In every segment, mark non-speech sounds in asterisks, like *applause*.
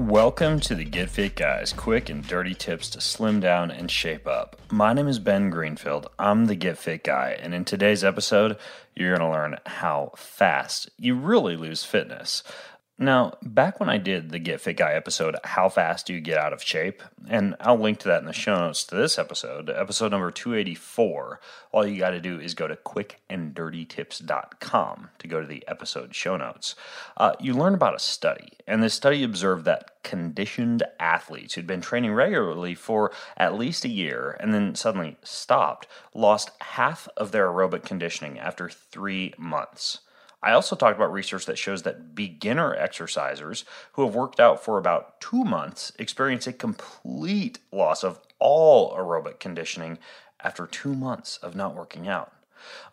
Welcome to the Get Fit Guys, quick and dirty tips to slim down and shape up. My name is Ben Greenfield. I'm the Get Fit Guy, and in today's episode, you're going to learn how fast you really lose fitness. Now, back when I did the Get Fit Guy episode, How Fast Do You Get Out of Shape? And I'll link to that in the show notes to this episode, episode number 284. All you got to do is go to quickanddirtytips.com to go to the episode show notes. Uh, you learn about a study, and this study observed that conditioned athletes who'd been training regularly for at least a year and then suddenly stopped lost half of their aerobic conditioning after three months. I also talked about research that shows that beginner exercisers who have worked out for about two months experience a complete loss of all aerobic conditioning after two months of not working out.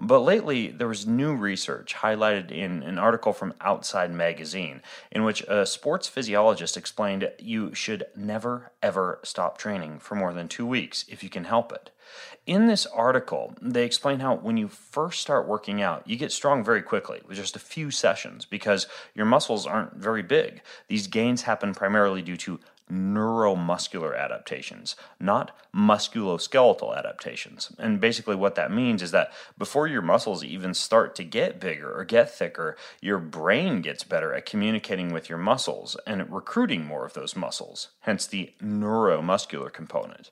But lately, there was new research highlighted in an article from Outside Magazine in which a sports physiologist explained you should never ever stop training for more than two weeks if you can help it. In this article, they explain how when you first start working out, you get strong very quickly with just a few sessions because your muscles aren't very big. These gains happen primarily due to neuromuscular adaptations, not musculoskeletal adaptations. And basically, what that means is that before your muscles even start to get bigger or get thicker, your brain gets better at communicating with your muscles and recruiting more of those muscles, hence the neuromuscular component.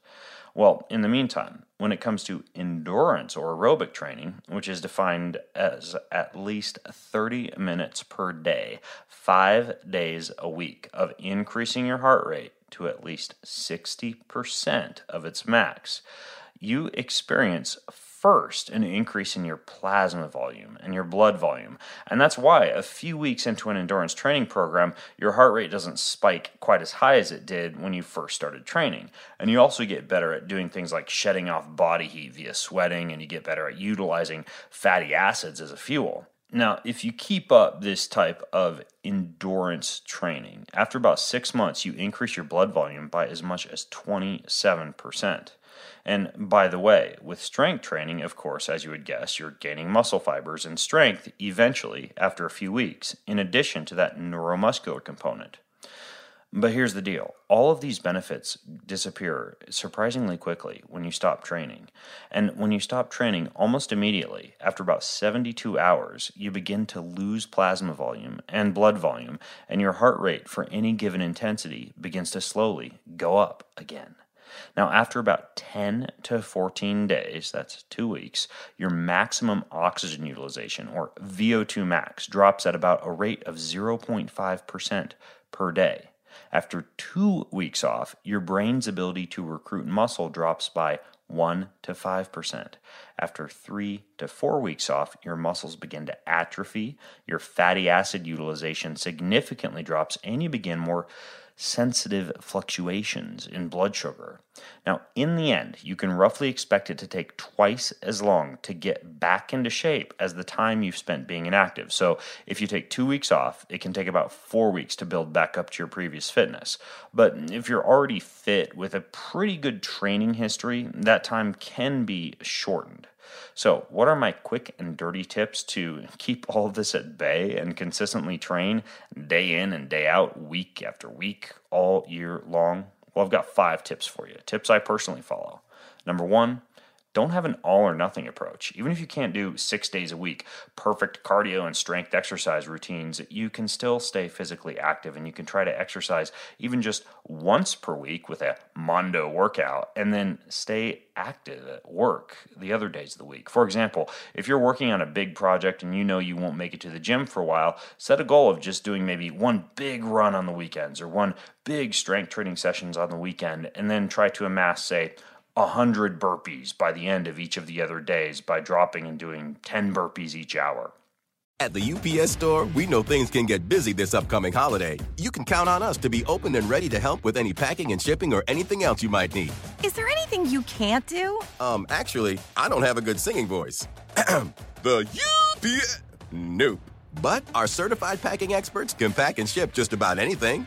Well, in the meantime, when it comes to endurance or aerobic training, which is defined as at least 30 minutes per day, five days a week of increasing your heart rate to at least 60% of its max, you experience first an increase in your plasma volume and your blood volume. And that's why a few weeks into an endurance training program, your heart rate doesn't spike quite as high as it did when you first started training. And you also get better at doing things like shedding off body heat via sweating, and you get better at utilizing fatty acids as a fuel. Now, if you keep up this type of endurance training, after about six months, you increase your blood volume by as much as 27%. And by the way, with strength training, of course, as you would guess, you're gaining muscle fibers and strength eventually after a few weeks, in addition to that neuromuscular component. But here's the deal all of these benefits disappear surprisingly quickly when you stop training. And when you stop training, almost immediately, after about 72 hours, you begin to lose plasma volume and blood volume, and your heart rate for any given intensity begins to slowly go up again. Now, after about 10 to 14 days, that's two weeks, your maximum oxygen utilization, or VO2 max, drops at about a rate of 0.5% per day. After two weeks off, your brain's ability to recruit muscle drops by 1 to 5%. After 3 to 4 weeks off, your muscles begin to atrophy, your fatty acid utilization significantly drops, and you begin more sensitive fluctuations in blood sugar. Now, in the end, you can roughly expect it to take twice as long to get back into shape as the time you've spent being inactive. So, if you take two weeks off, it can take about four weeks to build back up to your previous fitness. But if you're already fit with a pretty good training history, that time can be shortened. So, what are my quick and dirty tips to keep *laughs* all of this at bay and consistently train day in and day out, week after week, all year long? Well, I've got five tips for you. Tips I personally follow. Number one, don't have an all or nothing approach. Even if you can't do six days a week, perfect cardio and strength exercise routines, you can still stay physically active and you can try to exercise even just once per week with a Mondo workout and then stay active at work the other days of the week. For example, if you're working on a big project and you know you won't make it to the gym for a while, set a goal of just doing maybe one big run on the weekends or one big strength training sessions on the weekend and then try to amass, say, 100 burpees by the end of each of the other days by dropping and doing 10 burpees each hour. At the UPS store, we know things can get busy this upcoming holiday. You can count on us to be open and ready to help with any packing and shipping or anything else you might need. Is there anything you can't do? Um, actually, I don't have a good singing voice. *clears throat* the UPS. Nope. But our certified packing experts can pack and ship just about anything.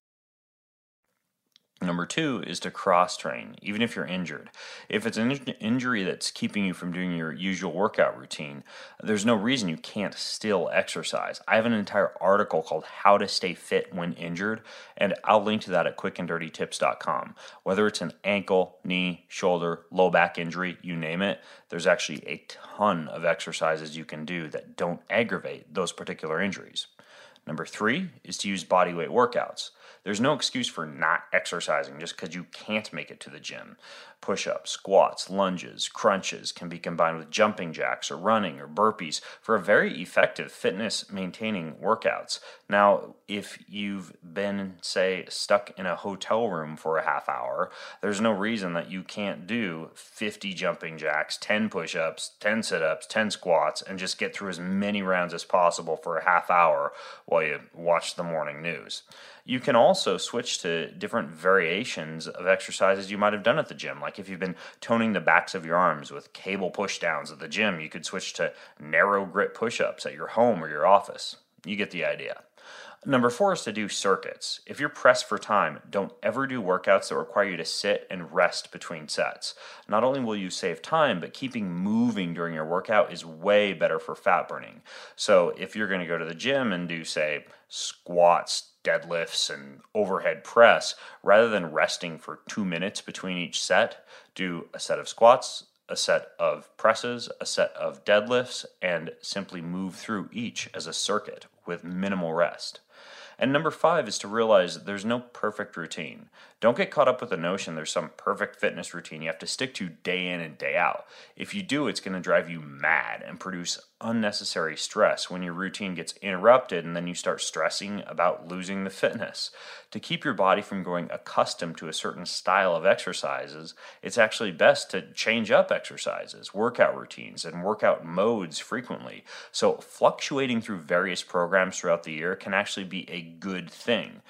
Number two is to cross train, even if you're injured. If it's an in- injury that's keeping you from doing your usual workout routine, there's no reason you can't still exercise. I have an entire article called How to Stay Fit When Injured, and I'll link to that at quickanddirtytips.com. Whether it's an ankle, knee, shoulder, low back injury, you name it, there's actually a ton of exercises you can do that don't aggravate those particular injuries. Number three is to use bodyweight workouts. There's no excuse for not exercising just because you can't make it to the gym. Push ups, squats, lunges, crunches can be combined with jumping jacks or running or burpees for a very effective fitness maintaining workouts. Now, if you've been, say, stuck in a hotel room for a half hour, there's no reason that you can't do 50 jumping jacks, 10 push ups, 10 sit ups, 10 squats, and just get through as many rounds as possible for a half hour while you watch the morning news. You can also switch to different variations of exercises you might have done at the gym. Like if you've been toning the backs of your arms with cable push downs at the gym, you could switch to narrow grip push ups at your home or your office. You get the idea. Number four is to do circuits. If you're pressed for time, don't ever do workouts that require you to sit and rest between sets. Not only will you save time, but keeping moving during your workout is way better for fat burning. So if you're going to go to the gym and do, say, squats, deadlifts, and overhead press, rather than resting for two minutes between each set, do a set of squats, a set of presses, a set of deadlifts, and simply move through each as a circuit with minimal rest. And number five is to realize that there's no perfect routine. Don't get caught up with the notion there's some perfect fitness routine you have to stick to day in and day out. If you do, it's going to drive you mad and produce unnecessary stress when your routine gets interrupted and then you start stressing about losing the fitness. To keep your body from growing accustomed to a certain style of exercises, it's actually best to change up exercises, workout routines, and workout modes frequently. So, fluctuating through various programs throughout the year can actually be a good thing.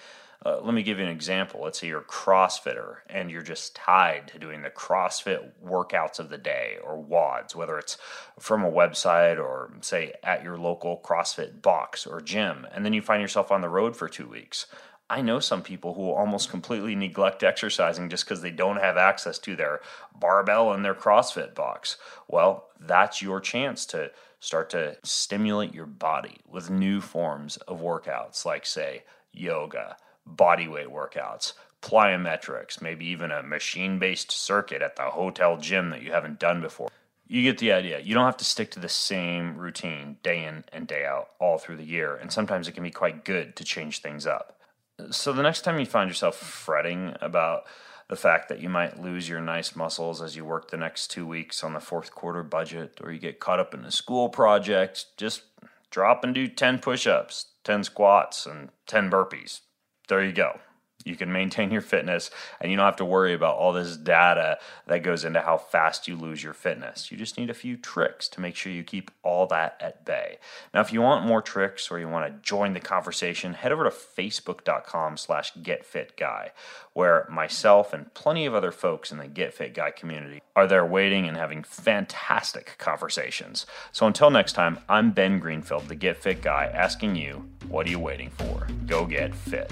Uh, let me give you an example. Let's say you're a CrossFitter and you're just tied to doing the CrossFit workouts of the day or WODs, whether it's from a website or, say, at your local CrossFit box or gym. And then you find yourself on the road for two weeks. I know some people who will almost completely neglect *laughs* exercising just because they don't have access to their barbell and their CrossFit box. Well, that's your chance to start to stimulate your body with new forms of workouts, like, say, yoga body weight workouts, plyometrics, maybe even a machine based circuit at the hotel gym that you haven't done before. You get the idea. You don't have to stick to the same routine day in and day out all through the year, and sometimes it can be quite good to change things up. So the next time you find yourself fretting about the fact that you might lose your nice muscles as you work the next two weeks on the fourth quarter budget, or you get caught up in a school project, just drop and do 10 push ups, 10 squats, and 10 burpees. There you go you can maintain your fitness and you don't have to worry about all this data that goes into how fast you lose your fitness. You just need a few tricks to make sure you keep all that at bay. Now, if you want more tricks or you want to join the conversation, head over to facebook.com slash getfitguy, where myself and plenty of other folks in the Get Fit Guy community are there waiting and having fantastic conversations. So until next time, I'm Ben Greenfield, the Get Fit Guy, asking you, what are you waiting for? Go get fit.